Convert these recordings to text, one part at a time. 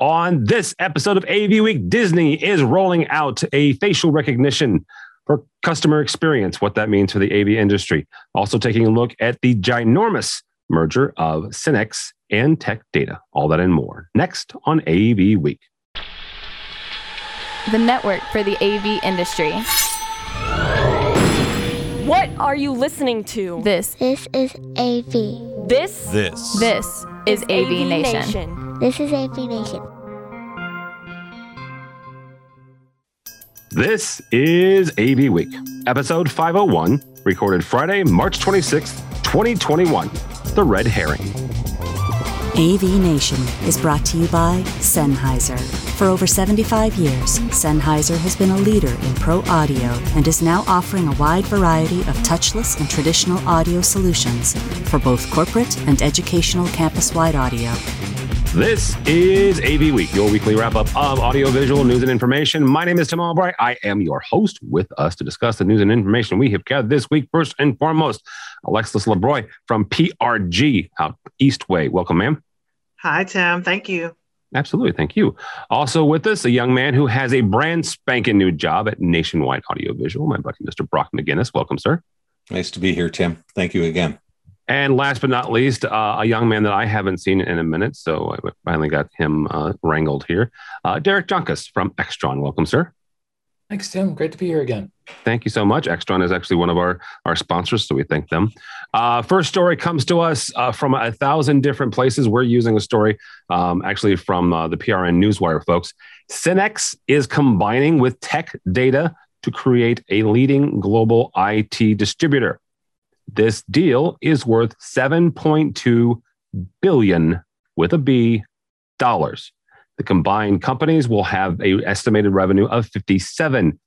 On this episode of AV Week, Disney is rolling out a facial recognition for customer experience, what that means for the AV industry. Also, taking a look at the ginormous merger of SYNNEX and Tech Data. All that and more next on AV Week. The network for the AV industry. What are you listening to? This This is AV. This This. this is AV, Nation. This is AV Nation. This is AV Week, episode 501, recorded Friday, March 26th, 2021. The Red Herring. AV Nation is brought to you by Sennheiser. For over 75 years, Sennheiser has been a leader in pro audio and is now offering a wide variety of touchless and traditional audio solutions for both corporate and educational campus wide audio. This is AV Week, your weekly wrap up of audiovisual news and information. My name is Tim Albright. I am your host with us to discuss the news and information we have gathered this week. First and foremost, Alexis Labroi from PRG out Eastway. Welcome, ma'am. Hi, Tim. Thank you. Absolutely. Thank you. Also with us, a young man who has a brand spanking new job at Nationwide Audiovisual, my buddy, Mr. Brock McGinnis. Welcome, sir. Nice to be here, Tim. Thank you again. And last but not least, uh, a young man that I haven't seen in a minute. So I finally got him uh, wrangled here. Uh, Derek Joncas from Extron. Welcome, sir. Thanks, Tim. Great to be here again. Thank you so much. Extron is actually one of our, our sponsors, so we thank them. Uh, first story comes to us uh, from a thousand different places. We're using a story um, actually from uh, the PRN Newswire folks. SYNNEX is combining with Tech Data to create a leading global IT distributor. This deal is worth 7.2 billion with a B dollars. The combined companies will have a estimated revenue of 57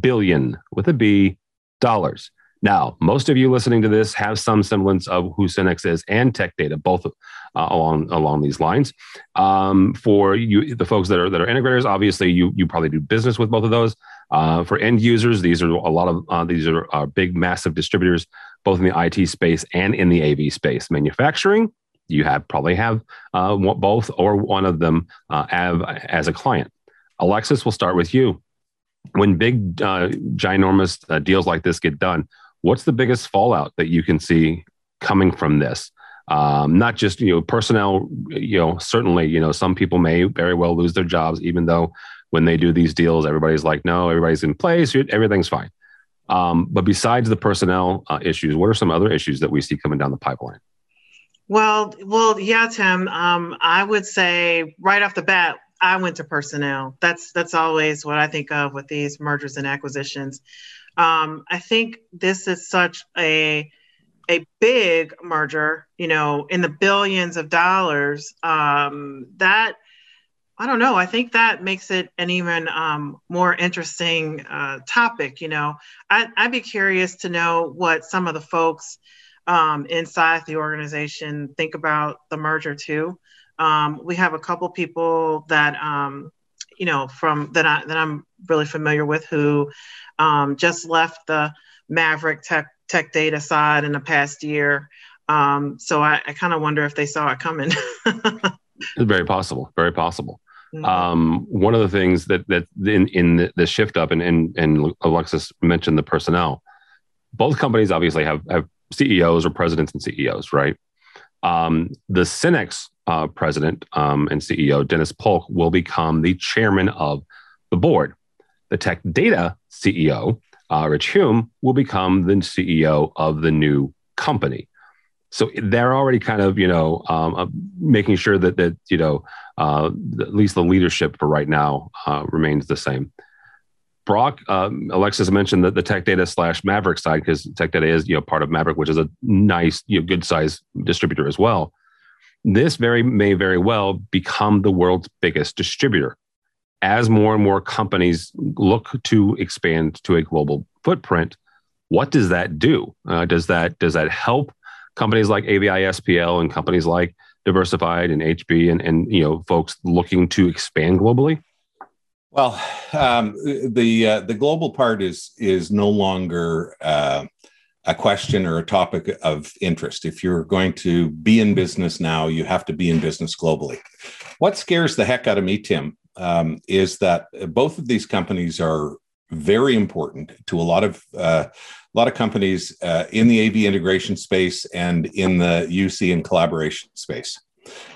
billion with a B dollars. Now, most of you listening to this have some semblance of who SYNNEX is and Tech Data, both uh, along along these lines. Um, for you, the folks that are that are integrators, obviously you you probably do business with both of those. Uh, for end users, these are a lot of uh, these are, are big, massive distributors, both in the IT space and in the AV space. Manufacturing, you have probably have uh, both or one of them uh, as a client. Alexis, we'll start with you. When big, uh, ginormous uh, deals like this get done, what's the biggest fallout that you can see coming from this? Um, not just you know personnel. You know, certainly you know some people may very well lose their jobs, even though when they do these deals, everybody's like, no, everybody's in place, everything's fine. Um, but besides the personnel uh, issues, what are some other issues that we see coming down the pipeline? Well, well, yeah, Tim. Um, I would say right off the bat, I went to personnel. That's that's always what I think of with these mergers and acquisitions. Um, I think this is such a a big merger, you know, in the billions of dollars. Um, that I don't know. I think that makes it an even um, more interesting uh, topic. You know, I, would be curious to know what some of the folks um, inside the organization think about the merger too. Um, we have a couple people that um, you know from that I that I'm really familiar with who um, just left the Maverick Tech Tech Data side in the past year. Um, so I, I kind of wonder if they saw it coming. it's very possible. Very possible. Mm-hmm. Um, one of the things that that in in the, shift up and, and and Alexis mentioned the personnel. Both companies obviously have have CEOs or presidents and CEOs, right? Um, the SYNNEX uh, president um, and CEO, Dennis Polk, will become the chairman of the board. The Tech Data CEO, uh, Rich Hume, will become the CEO of the new company. So they're already kind of, you know, um, uh, making sure that that you know uh, at least the leadership for right now uh, remains the same. Brock, um, Alexis mentioned that the Tech Data slash Maverick side, because Tech Data is you know part of Maverick, which is a nice, you know, good size distributor as well. This very may very well become the world's biggest distributor as more and more companies look to expand to a global footprint. What does that do? Uh, does that does that help companies like AVI SPL and companies like Diversified and HB and and you know folks looking to expand globally? Well, um, the uh, the global part is is no longer uh, a question or a topic of interest. If you're going to be in business now, you have to be in business globally. What scares the heck out of me, Tim, um, is that both of these companies are very important to a lot of uh, a lot of companies uh, in the AV integration space and in the UC and collaboration space.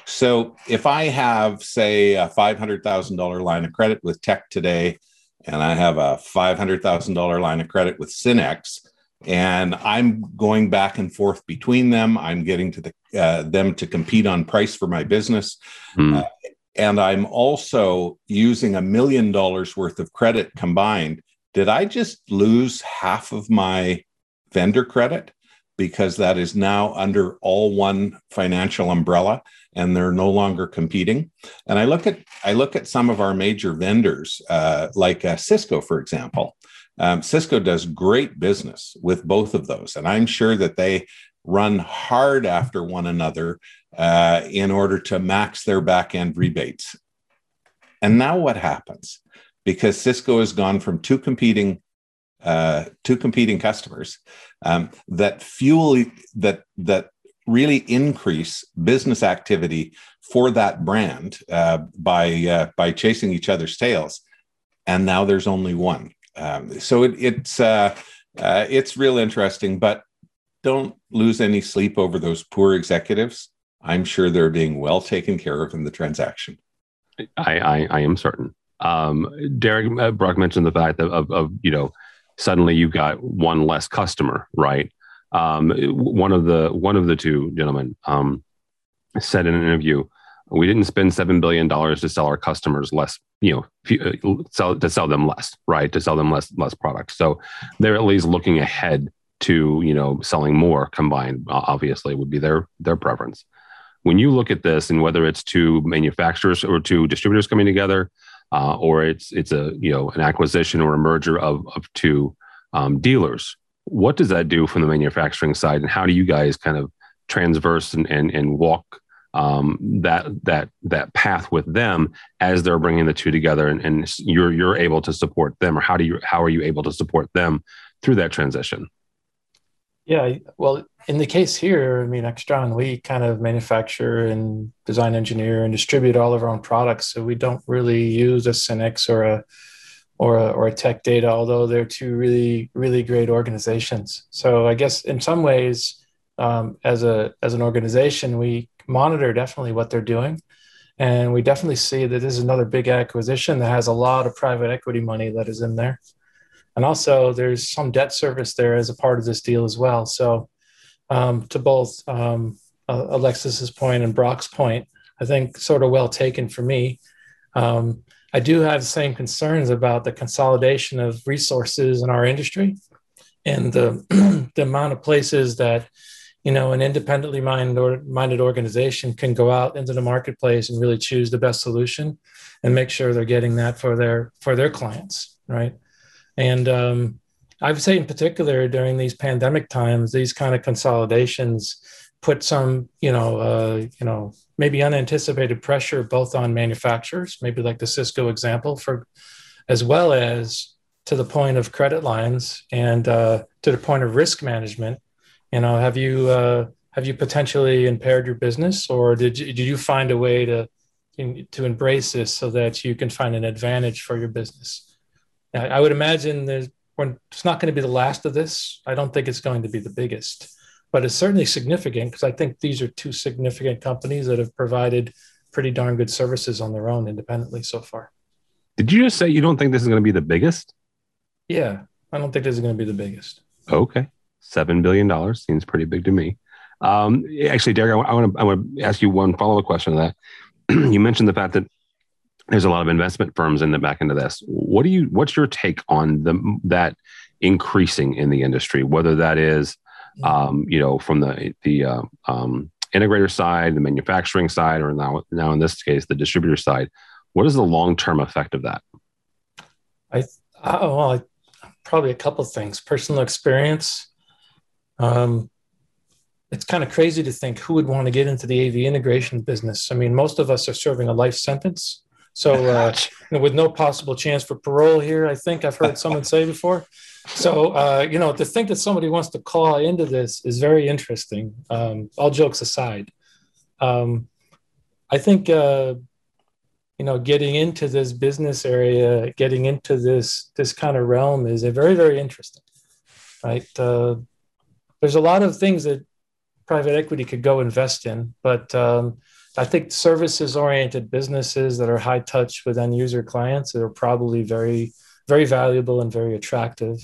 So if I have, say, a $500,000 line of credit with Tech Data, and I have a $500,000 line of credit with Synnex, and I'm going back and forth between them. I'm getting to the, uh, them to compete on price for my business. Mm. And I'm also using a million dollars worth of credit combined. Did I just lose half of my vendor credit? Because that is now under all one financial umbrella and they're no longer competing. And I look at I look at some of our major vendors, uh, like uh, Cisco, for example. Um, Cisco does great business with both of those, and I'm sure that they run hard after one another uh, in order to max their back end rebates. And now what happens? Because Cisco has gone from two competing uh, two competing customers um, that fuel that that really increase business activity for that brand uh, by uh, by chasing each other's tails. And now there's only one. Um, so it, it's uh, uh, it's real interesting, but don't lose any sleep over those poor executives. I'm sure they're being well taken care of in the transaction. I, I, I am certain. Um, Derek uh, Brock mentioned the fact of, of, of, you know, suddenly you've got one less customer, right? Um, one of the one of the two gentlemen um, said in an interview, "We didn't spend seven billion dollars to sell our customers less, you know, uh, sell to sell them less, right? To sell them less less products. So they're at least looking ahead to you know selling more combined. Obviously, would be their their preference. When you look at this, and whether it's two manufacturers or two distributors coming together, uh, or it's it's a you know an acquisition or a merger of of two um, dealers what does that do from the manufacturing side, and how do you guys kind of transverse and and, and walk um, that that that path with them as they're bringing the two together, and, and you're you're able to support them, or how do you how are you able to support them through that transition? Yeah, well, in the case here, I mean, Extron, we kind of manufacture and design engineer and distribute all of our own products. So we don't really use a Synnex or a or a, or a tech data, although they're two really, really great organizations. So I guess in some ways, um, as a as an organization, we monitor definitely what they're doing, and we definitely see that this is another big acquisition that has a lot of private equity money that is in there, and also there's some debt service there as a part of this deal as well. So um, to both um, Alexis's point and Brock's point, I think sort of well taken for me. Um, I do have the same concerns about the consolidation of resources in our industry and the, the amount of places that you know an independently minded, or minded organization can go out into the marketplace and really choose the best solution and make sure they're getting that for their for their clients right and um, i would say in particular during these pandemic times these kind of consolidations put some you know uh, you know maybe unanticipated pressure both on manufacturers, maybe like the Cisco example, for as well as to the point of credit lines and uh, to the point of risk management. You know, have you uh, have you potentially impaired your business, or did you, did you find a way to to embrace this so that you can find an advantage for your business? I would imagine there's it's not going to be the last of this. I don't think it's going to be the biggest but it's certainly significant because I think these are two significant companies that have provided pretty darn good services on their own independently so far. Did you just say you don't think this is going to be the biggest? Yeah, I don't think this is going to be the biggest. Okay, seven billion dollars seems pretty big to me. Um, actually, Derek, I, I want to I want to ask you one follow up question to that. you mentioned the fact that there's a lot of investment firms in the back end of this. What do you? What's your take on the that increasing in the industry? Whether that is um, you know, from the the uh, um, integrator side, the manufacturing side, or now now in this case, the distributor side. What is the long term effect of that? I oh, well, I, probably a couple of things. Personal experience. Um, it's kind of crazy to think who would want to get into the AV integration business. I mean, most of us are serving a life sentence So, uh, with no possible chance for parole here, I think I've heard someone say before. So, uh, you know, to think that somebody wants to call into this is very interesting. Um, all jokes aside, um, I think uh, you know getting into this business area, getting into this this kind of realm is a very very interesting. Right? Uh, there's a lot of things that private equity could go invest in, but um, I think services oriented businesses that are high touch with end user clients are probably very, very valuable and very attractive.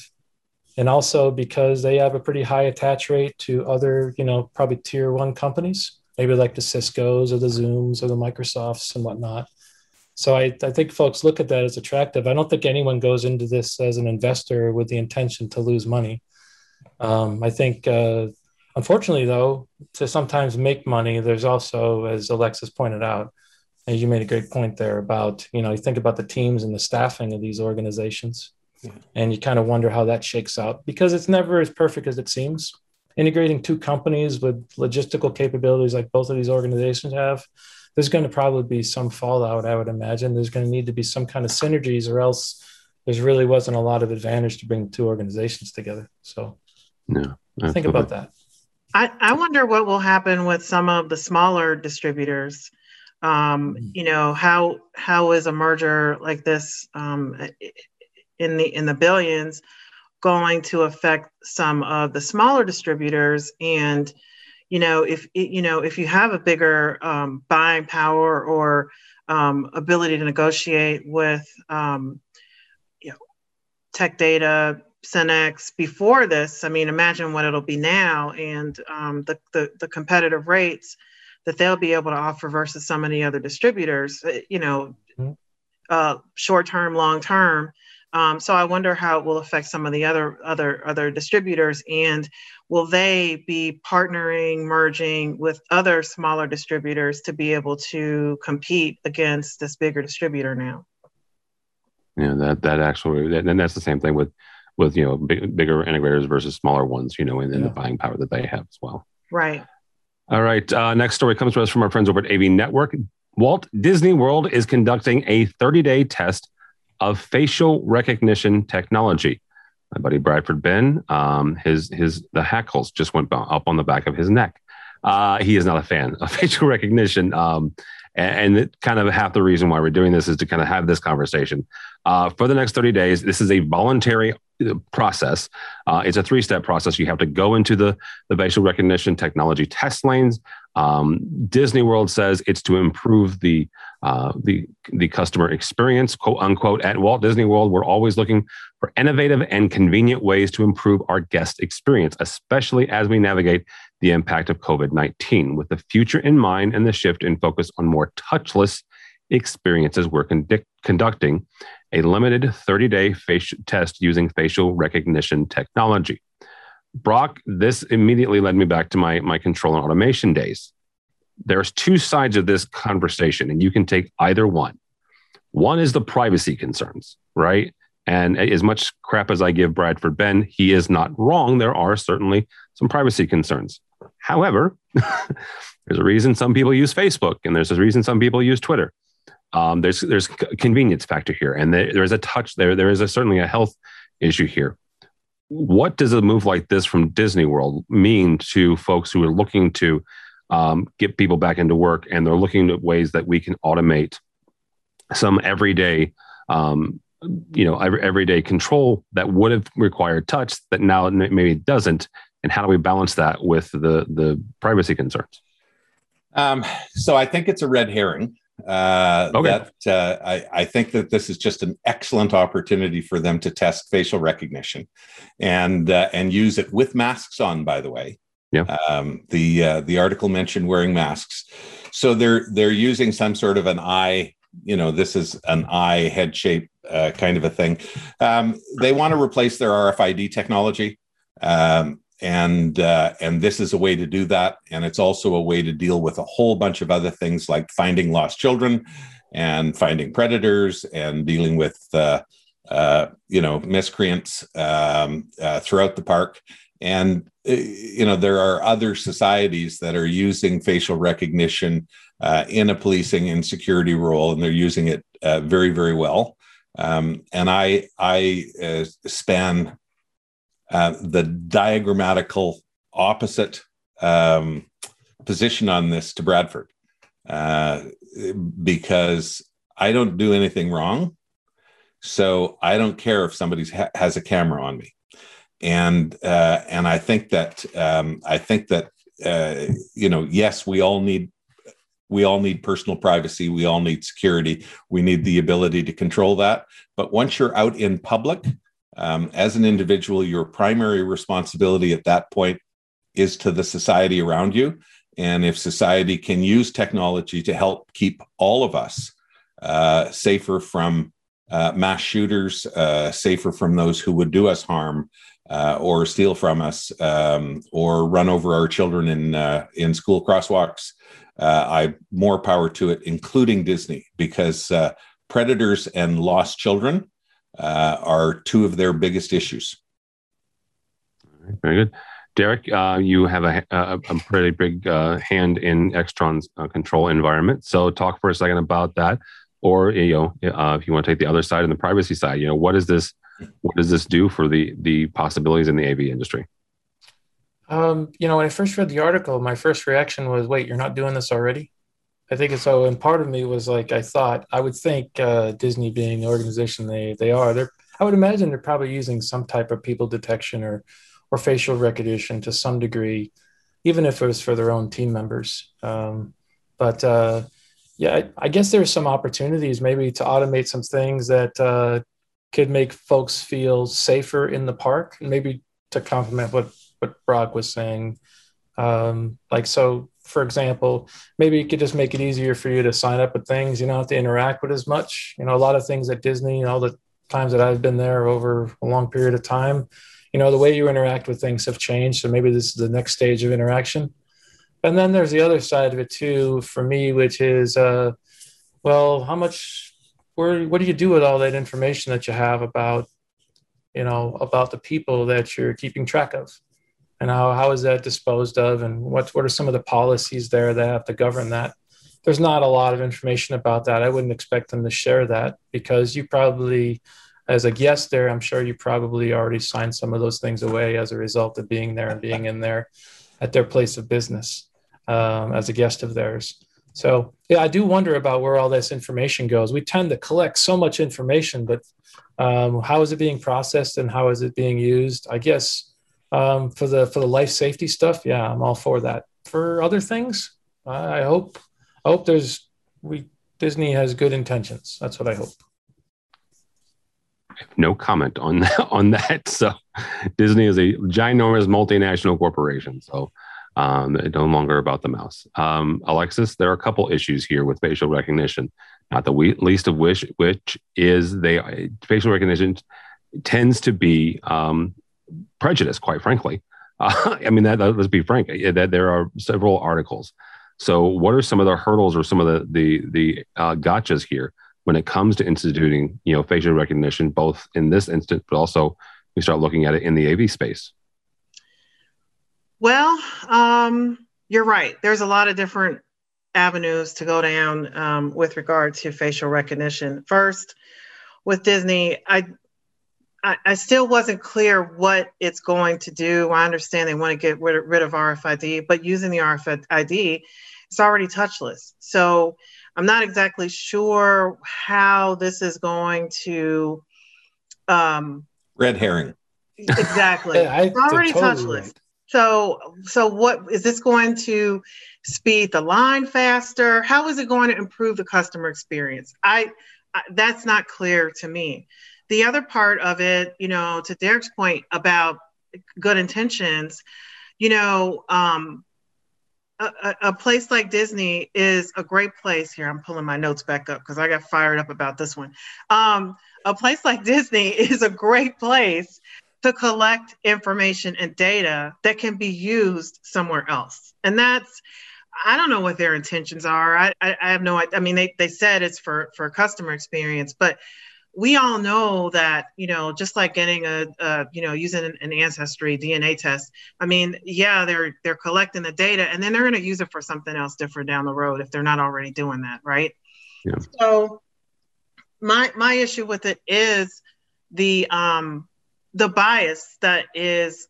And also because they have a pretty high attach rate to other, you know, probably tier one companies, maybe like the Cisco's or the Zooms or the Microsofts and whatnot. So I, I think folks look at that as attractive. I don't think anyone goes into this as an investor with the intention to lose money. Um, I think uh, Unfortunately, though, to sometimes make money, there's also, as Alexis pointed out, and you made a great point there about, you know, you think about the teams and the staffing of these organizations, yeah. and you kind of wonder how that shakes out because it's never as perfect as it seems. Integrating two companies with logistical capabilities like both of these organizations have, there's going to probably be some fallout, I would imagine. There's going to need to be some kind of synergies, or else there's really wasn't a lot of advantage to bring two organizations together. So, yeah, think about that. I, I wonder what will happen with some of the smaller distributors. Um, mm. you know, how how is a merger like this um, in the in the billions going to affect some of the smaller distributors? And you know, if you know if you have a bigger um, buying power or um, ability to negotiate with um, you know, tech data SYNNEX before this, I mean, imagine what it'll be now and um, the, the, the competitive rates that they'll be able to offer versus some of the other distributors, uh, you know, mm-hmm. uh, short term, long term. Um, so I wonder how it will affect some of the other other other distributors, and will they be partnering, merging with other smaller distributors to be able to compete against this bigger distributor now? Yeah, that that actually, and that's the same thing with with you know big, bigger integrators versus smaller ones, you know, and, yeah. the buying power that they have as well. Right. All right. Uh, next story comes to us from our friends over at AV Network. Walt Disney World is conducting a 30-day test of facial recognition technology. My buddy Bradford Benn, um, his his the hackles just went up on the back of his neck. Uh, he is not a fan of facial recognition. Um, and, and kind of half the reason why we're doing this is to kind of have this conversation. Uh, for the next 30 days, this is a voluntary process. Uh, it's a three step process. You have to go into the, the facial recognition technology test lanes. Um, Disney World says it's to improve the, uh, the, the customer experience, quote unquote. At Walt Disney World, we're always looking for innovative and convenient ways to improve our guest experience, especially as we navigate the impact of COVID 19. With the future in mind and the shift in focus on more touchless experiences, we're conducting a limited 30 day test using facial recognition technology. Brock, this immediately led me back to my, my control and automation days. There's two sides of this conversation, and you can take either one. One is the privacy concerns, right? And as much crap as I give Bradford Benn, he is not wrong. There are certainly some privacy concerns. However, there's a reason some people use Facebook, and there's a reason some people use Twitter. Um, there's there's a convenience factor here, and there, there's a touch there. There is a, certainly a health issue here. What does a move like this from Disney World mean to folks who are looking to um, get people back into work, and they're looking at ways that we can automate some everyday, um, you know, every, everyday control that would have required touch that now maybe doesn't, and how do we balance that with the the privacy concerns? Um, so I think it's a red herring. Uh, okay. That uh, I, I, think that this is just an excellent opportunity for them to test facial recognition, and uh, and use it with masks on. By the way, yeah. Um, the uh, the article mentioned wearing masks, so they're they're using some sort of an eye. You know, this is an eye head shape uh, kind of a thing. Um, they want to replace their RFID technology. Um, and uh, and this is a way to do that and it's also a way to deal with a whole bunch of other things like finding lost children and finding predators and dealing with uh, uh, you know miscreants um, uh, throughout the park And uh, you know there are other societies that are using facial recognition uh, in a policing and security role, and they're using it very, very well. Um, and I I span uh, the diagrammatical opposite um, position on this to Bradford. Uh, because I don't do anything wrong. So I don't care if somebody ha- has a camera on me, and uh, and I think that um, I think that uh, you know yes we all need we all need personal privacy. We all need security. We need the ability to control that. But once you're out in public um, as an individual your primary responsibility at that point is to the society around you and if society can use technology to help keep all of us uh, safer from uh, mass shooters, uh, safer from those who would do us harm uh, or steal from us, um, or run over our children in uh, in school crosswalks. Uh, I more power to it, including Disney, because predators and lost children are two of their biggest issues. Very good. Derek, uh, you have a, a, a pretty big uh, hand in Extron's uh, control environment. So, talk for a second about that, or you know, uh, if you want to take the other side and the privacy side, you know, what is this? What does this do for the the possibilities in the AV industry? Um, you know, when I first read the article, my first reaction was, "Wait, you're not doing this already?" I think so. And part of me was like, I thought I would think uh, Disney, being the organization they they are, they're I would imagine they're probably using some type of people detection or or facial recognition to some degree, even if it was for their own team members. Um, but uh, yeah, I, I, guess there's some opportunities maybe to automate some things that uh, could make folks feel safer in the park, and maybe to complement what what Brock was saying. Um, like so, for example, maybe you could just make it easier for you to sign up with things. You don't have to interact with as much. You know, a lot of things at Disney, all the times that I've been there over a long period of time, you know the way you interact with things have changed so maybe this is the next stage of interaction and then there's the other side of it too for me which is uh, well how much where what do you do with all that information that you have about you know about the people that you're keeping track of and how, how is that disposed of and what, what are some of the policies there that have to govern that there's not a lot of information about that i wouldn't expect them to share that because you probably as a guest there, I'm sure you probably already signed some of those things away as a result of being there and being in there at their place of business um, as a guest of theirs. So, yeah, I do wonder about where all this information goes. We tend to collect so much information, but um, how is it being processed and how is it being used? I guess um, for the for the life safety stuff, yeah, I'm all for that. For other things, I hope I hope there's we Disney has good intentions. That's what I hope no comment on that, on that. So Disney is a ginormous multinational corporation. So um, no longer about the mouse. Um, Alexis, there are a couple issues here with facial recognition. Not the least of which, which is they facial recognition tends to be um, prejudice, quite frankly. Uh, I mean, that, that, let's be frank. That there are several articles. So, what are some of the hurdles or some of the the the uh, gotchas here when it comes to instituting, you know, facial recognition, both in this instance, but also we start looking at it in the AV space? Well, um, you're right. There's a lot of different avenues to go down um, with regard to facial recognition. First, with Disney, I, I, I still wasn't clear what it's going to do. I understand they want to get rid, rid of RFID, but using the RFID, it's already touchless. So I'm not exactly sure how this is going to. Um, Red herring. Exactly. yeah, it's already totally touchless. Right. So, so what is this going to speed the line faster? How is it going to improve the customer experience? I, I that's not clear to me. The other part of it, you know, to Derek's point about good intentions, you know, um, a, a, place like Disney is a great place. Here, I'm pulling my notes back up because I got fired up about this one. Um, a place like Disney is a great place to collect information and data that can be used somewhere else. And that's, I don't know what their intentions are. I, I, I have no I mean, they, they said it's for, for customer experience, but we all know that you know just like getting a, a, you know using an ancestry dna test i mean yeah they're they're collecting the data and then they're going to use it for something else different down the road if they're not already doing that right? Yeah. so my my issue with it is the um the bias that is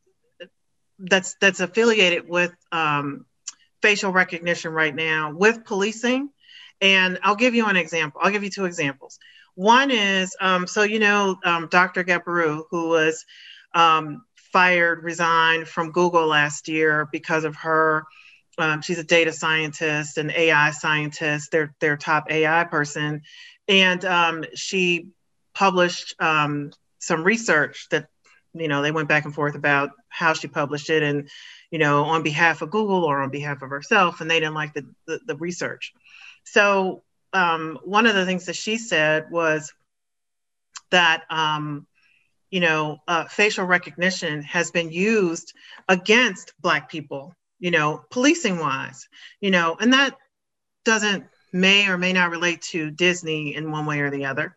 that's that's affiliated with um facial recognition right now with policing. And i'll give you an example. I'll give you two examples one is um, so you know um, Dr. Gebru, who was um, fired, resigned from Google last year because of her. Um, she's a data scientist and AI scientist. Their their top AI person, and um, she published um, some research that you know they went back and forth about how she published it and you know on behalf of Google or on behalf of herself, and they didn't like the, the, the research. So um, one of the things that she said was that um, you know uh, facial recognition has been used against black people you know policing wise you know and that doesn't may or may not relate to disney in one way or the other.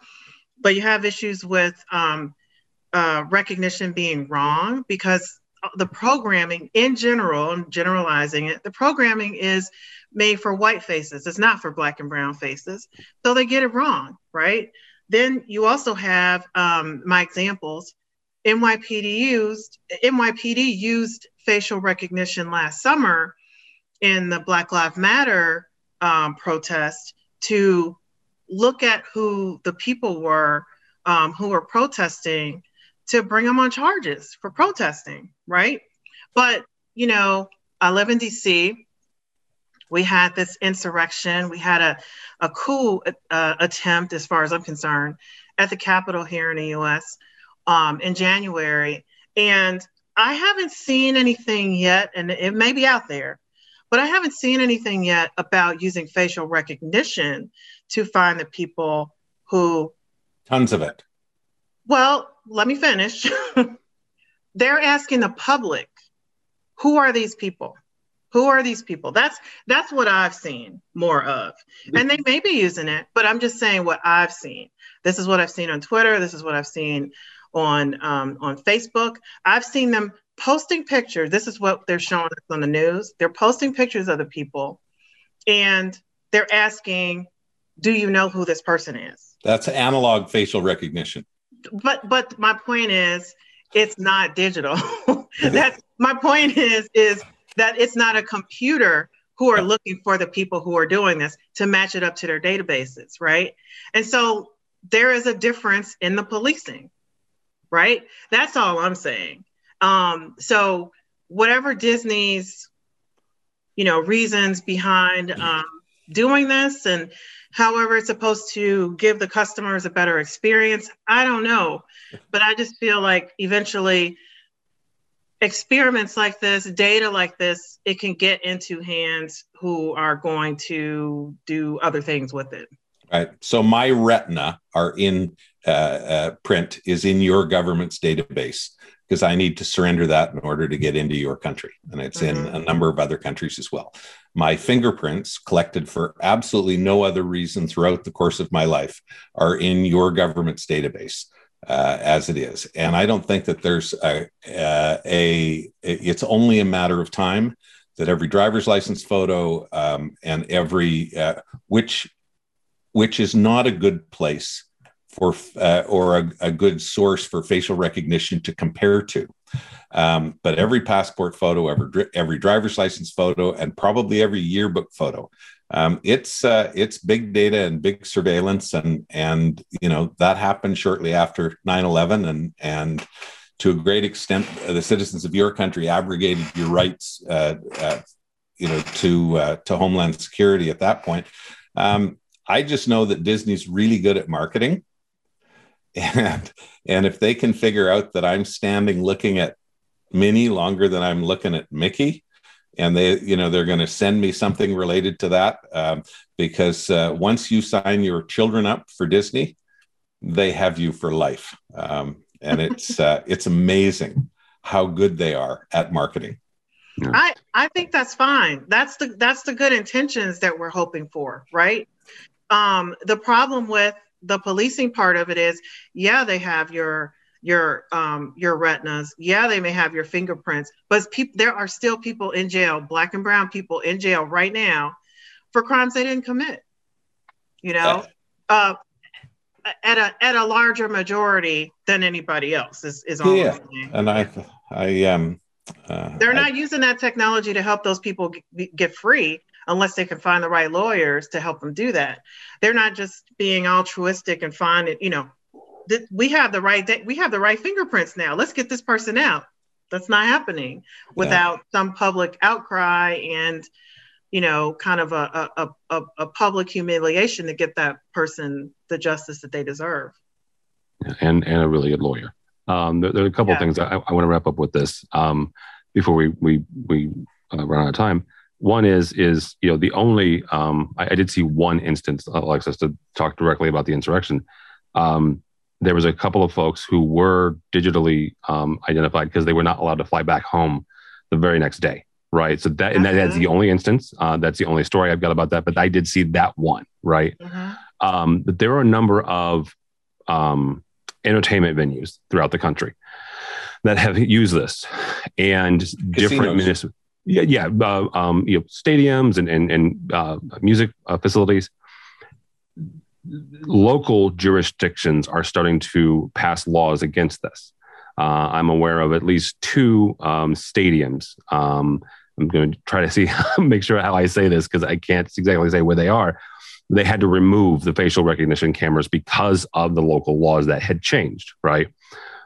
But you have issues with um, uh, recognition being wrong because the programming in general i'm generalizing it the programming is made for white faces. It's not for black and brown faces. So they get it wrong, right? Then you also have um, my examples. NYPD used NYPD used facial recognition last summer in the Black Lives Matter um, protest to look at who the people were um, who were protesting to bring them on charges for protesting, right? But you know, I live in DC we had this insurrection. We had a, a coup uh, attempt, as far as I'm concerned, at the Capitol here in the US um, in January. And I haven't seen anything yet, and it may be out there, but I haven't seen anything yet about using facial recognition to find the people who. Tons of it. Well, let me finish. They're asking the public, who are these people? Who are these people? That's that's what i've seen more of. And they may be using it but i'm just saying what i've seen. This is what i've seen on twitter. This is what i've seen on um, on facebook. I've seen them posting pictures. This is what they're showing us on the news. They're posting pictures of the people and they're asking do you know who this person is? That's analog facial recognition. But but my point is it's not digital. That's my point is is that it's not a computer who are looking for the people who are doing this to match it up to their databases, right? And so there is a difference in the policing, right? That's all I'm saying. Um, so whatever Disney's, you know, reasons behind um, doing this and however it's supposed to give the customers a better experience, I don't know. But I just feel like eventually experiments like this, data like this, it can get into hands who are going to do other things with it. Right. So my retina are in uh, uh, print is in your government's database because I need to surrender that in order to get into your country, and it's mm-hmm. in a number of other countries as well. My fingerprints, collected for absolutely no other reason throughout the course of my life, are in your government's database uh, as it is. And I don't think that there's a, a, a, it's only a matter of time that every driver's license photo um, and every, uh, which, which is not a good place for, uh, or a, a, good source for facial recognition to compare to. Um, but every passport photo, every, every driver's license photo, and probably every yearbook photo um, it's uh, it's big data and big surveillance and and you know that happened shortly after 9-11 and and to a great extent uh, the citizens of your country abrogated your rights uh, uh, you know to uh, to homeland security at that point. Um, i just know that disney's really good at marketing. And and if they can figure out that i'm standing looking at minnie longer than i'm looking at mickey and they you know they're going to send me something related to that um, because uh, once you sign your children up for disney they have you for life. Um, and it's uh, it's amazing how good they are at marketing. I i think that's fine. That's the that's the good intentions that we're hoping for right? Um, the problem with the policing part of it is, yeah, they have your your um, your retinas. Yeah, they may have your fingerprints, but people there are still people in jail, black and brown people in jail right now for crimes they didn't commit. You know, uh, at a at a larger majority than anybody else is is all. Yeah, and I I um. Uh, They're not I, using that technology to help those people get, get free unless they can find the right lawyers to help them do that. They're not just being altruistic and finding, you know, th- we have the right we have the right fingerprints now. Let's get this person out. That's not happening without yeah. some public outcry and you know, kind of a, a, a, a public humiliation to get that person the justice that they deserve. And and a really good lawyer. Um, there, there, are a couple yeah. of things I, I want to wrap up with this um, before we we we uh, run out of time. One is is you know the only um, I, I, did see one instance, Alexis, to talk directly about the insurrection. Um, there was a couple of folks who were digitally um, identified because they were not allowed to fly back home the very next day right so that and that, that's the uh-huh. only instance uh, that's the only story i've got about that but i did see that one right uh-huh. um, but there are a number of um, entertainment venues throughout the country that have used this and Casinos. different municipal yeah yeah uh, um, you know stadiums and and, and uh, music uh, facilities local jurisdictions are starting to pass laws against this. Uh, I'm aware of at least two um, stadiums. Um, I'm going to try to see, make sure how I say this because I can't exactly say where they are. They had to remove the facial recognition cameras because of the local laws that had changed, right?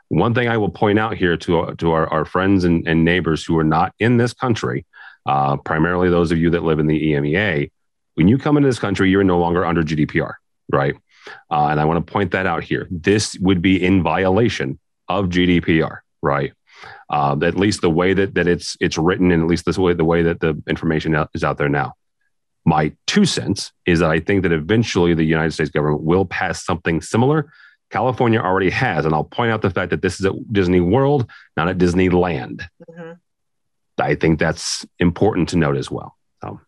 One thing I will point out here to, to our, our friends and, and neighbors who are not in this country, uh, primarily those of you that live in the EMEA, when you come into this country, you're no longer under GDPR right? Uh, and I want to point that out here. This would be in violation of GDPR, right? Uh, at least the way that, that it's it's written, and at least this way the way that the information is out there now. My two cents is that I think that eventually the United States government will pass something similar. California already has, and I'll point out the fact that this is at Disney World, not at Disneyland. Mm-hmm. I think that's important to note as well. So,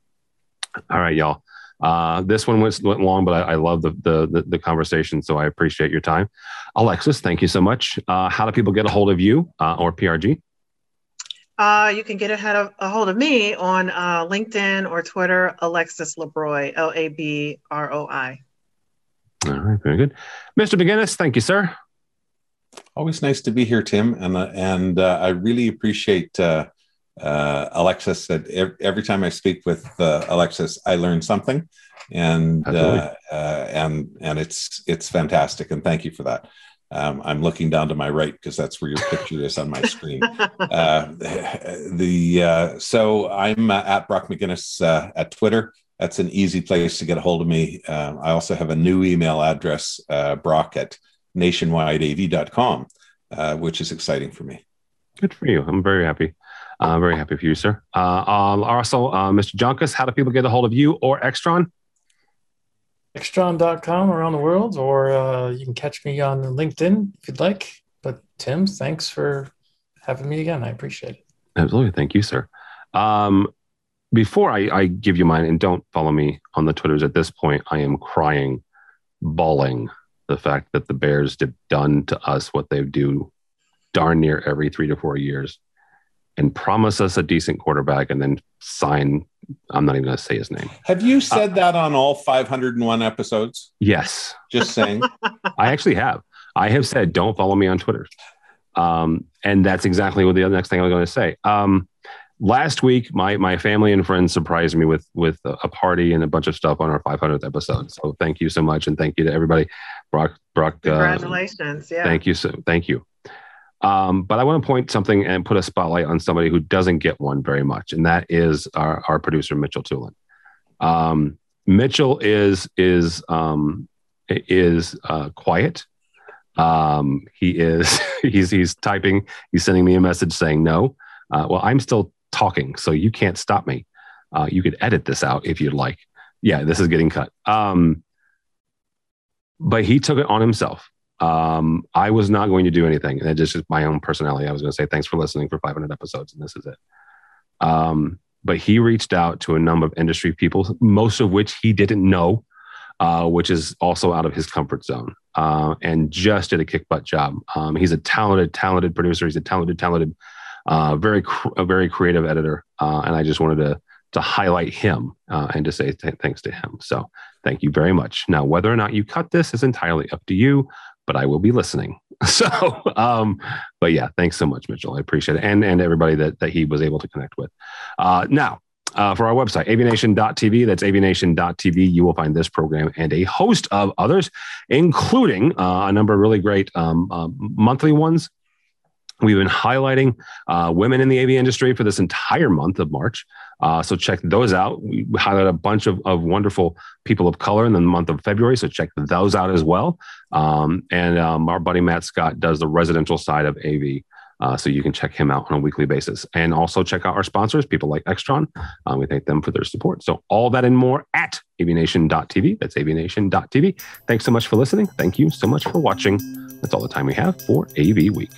all right, y'all. Uh, this one went, went long, but I, I love the, the, the conversation, so I appreciate your time. Alexis, thank you so much. Uh, how do people get a hold of you uh, or PRG? Uh, you can get a, a hold of me on uh, LinkedIn or Twitter, Alexis Labroi, L A B R O I. All right, very good, Mr. McGinnis. Thank you, sir. Always nice to be here, Tim, and uh, and I really appreciate uh, Alexis said every time I speak with uh, Alexis, I learn something, and uh, uh, and and it's it's fantastic. And thank you for that. Um, I'm looking down to my right because that's where your picture is on my screen. Uh, the uh, so I'm at Brock McGinnis at Twitter. That's an easy place to get a hold of me. I also have a new email address, Brock at nationwideav.com, which is exciting for me. Good for you. I'm very happy. Uh, very happy for you, sir. Uh, um, also, uh, Mr. Joncas, how do people get a hold of you or Extron? Extron.com around the world, or uh, you can catch me on LinkedIn if you'd like. But Tim, thanks for having me again. I appreciate it. Absolutely. Thank you, sir. Um, before I, I give you mine, and don't follow me on the Twitters at this point, I am crying, bawling the fact that the Bears have done to us what they do darn near every three to four years and promise us a decent quarterback and then sign I'm not even going to say his name. Have you said uh, that on all 501 episodes? Yes. Just saying. I actually have. I have said, don't follow me on Twitter. Um, and that's exactly what the next thing I was going to say. Um, last week, my my family and friends surprised me with with a party and a bunch of stuff on our 500th episode. So thank you so much, and thank you to everybody. Brock, Brock, uh, congratulations! Uh, yeah, thank you so thank you. Um, but I want to point something and put a spotlight on somebody who doesn't get one very much, and that is our, our producer Mitchell Tulin. Um, Mitchell is is um, is uh, quiet. Um, he is he's he's typing. He's sending me a message saying no. Uh, well, I'm still talking, so you can't stop me. Uh, you could edit this out if you'd like. Yeah, this is getting cut. Um, but he took it on himself um, I was not going to do anything. And it just is my own personality. I was going to say, thanks for listening for 500 episodes, and this is it. Um, but he reached out to a number of industry people, most of which he didn't know. uh, which is also out of his comfort zone, uh, and just did a kick butt job. Um, he's a talented, talented producer. He's a talented, talented, uh, very, cr- a very creative editor, uh, and I just wanted to to highlight him uh, and to say th- thanks to him. So thank you very much. Now, whether or not you cut this is entirely up to you, but I will be listening. So, um, but yeah, thanks so much, Mitchell. I appreciate it, and and everybody that that he was able to connect with. Uh, now, uh, for our website, avnation.tv. That's avnation.tv. You will find this program and a host of others, including uh, a number of really great um, uh, monthly ones. We've been highlighting uh, women in the AV industry for this entire month of March. Uh, so check those out. We highlight a bunch of, of wonderful people of color in the month of February. So check those out as well. Um, and um, our buddy Matt Scott does the residential side of AV. Uh, so you can check him out on a weekly basis and also check out our sponsors, people like Extron. Um, we thank them for their support. So all that and more at avnation.tv. That's avnation.tv. Thanks so much for listening. Thank you so much for watching. That's all the time we have for AV Week.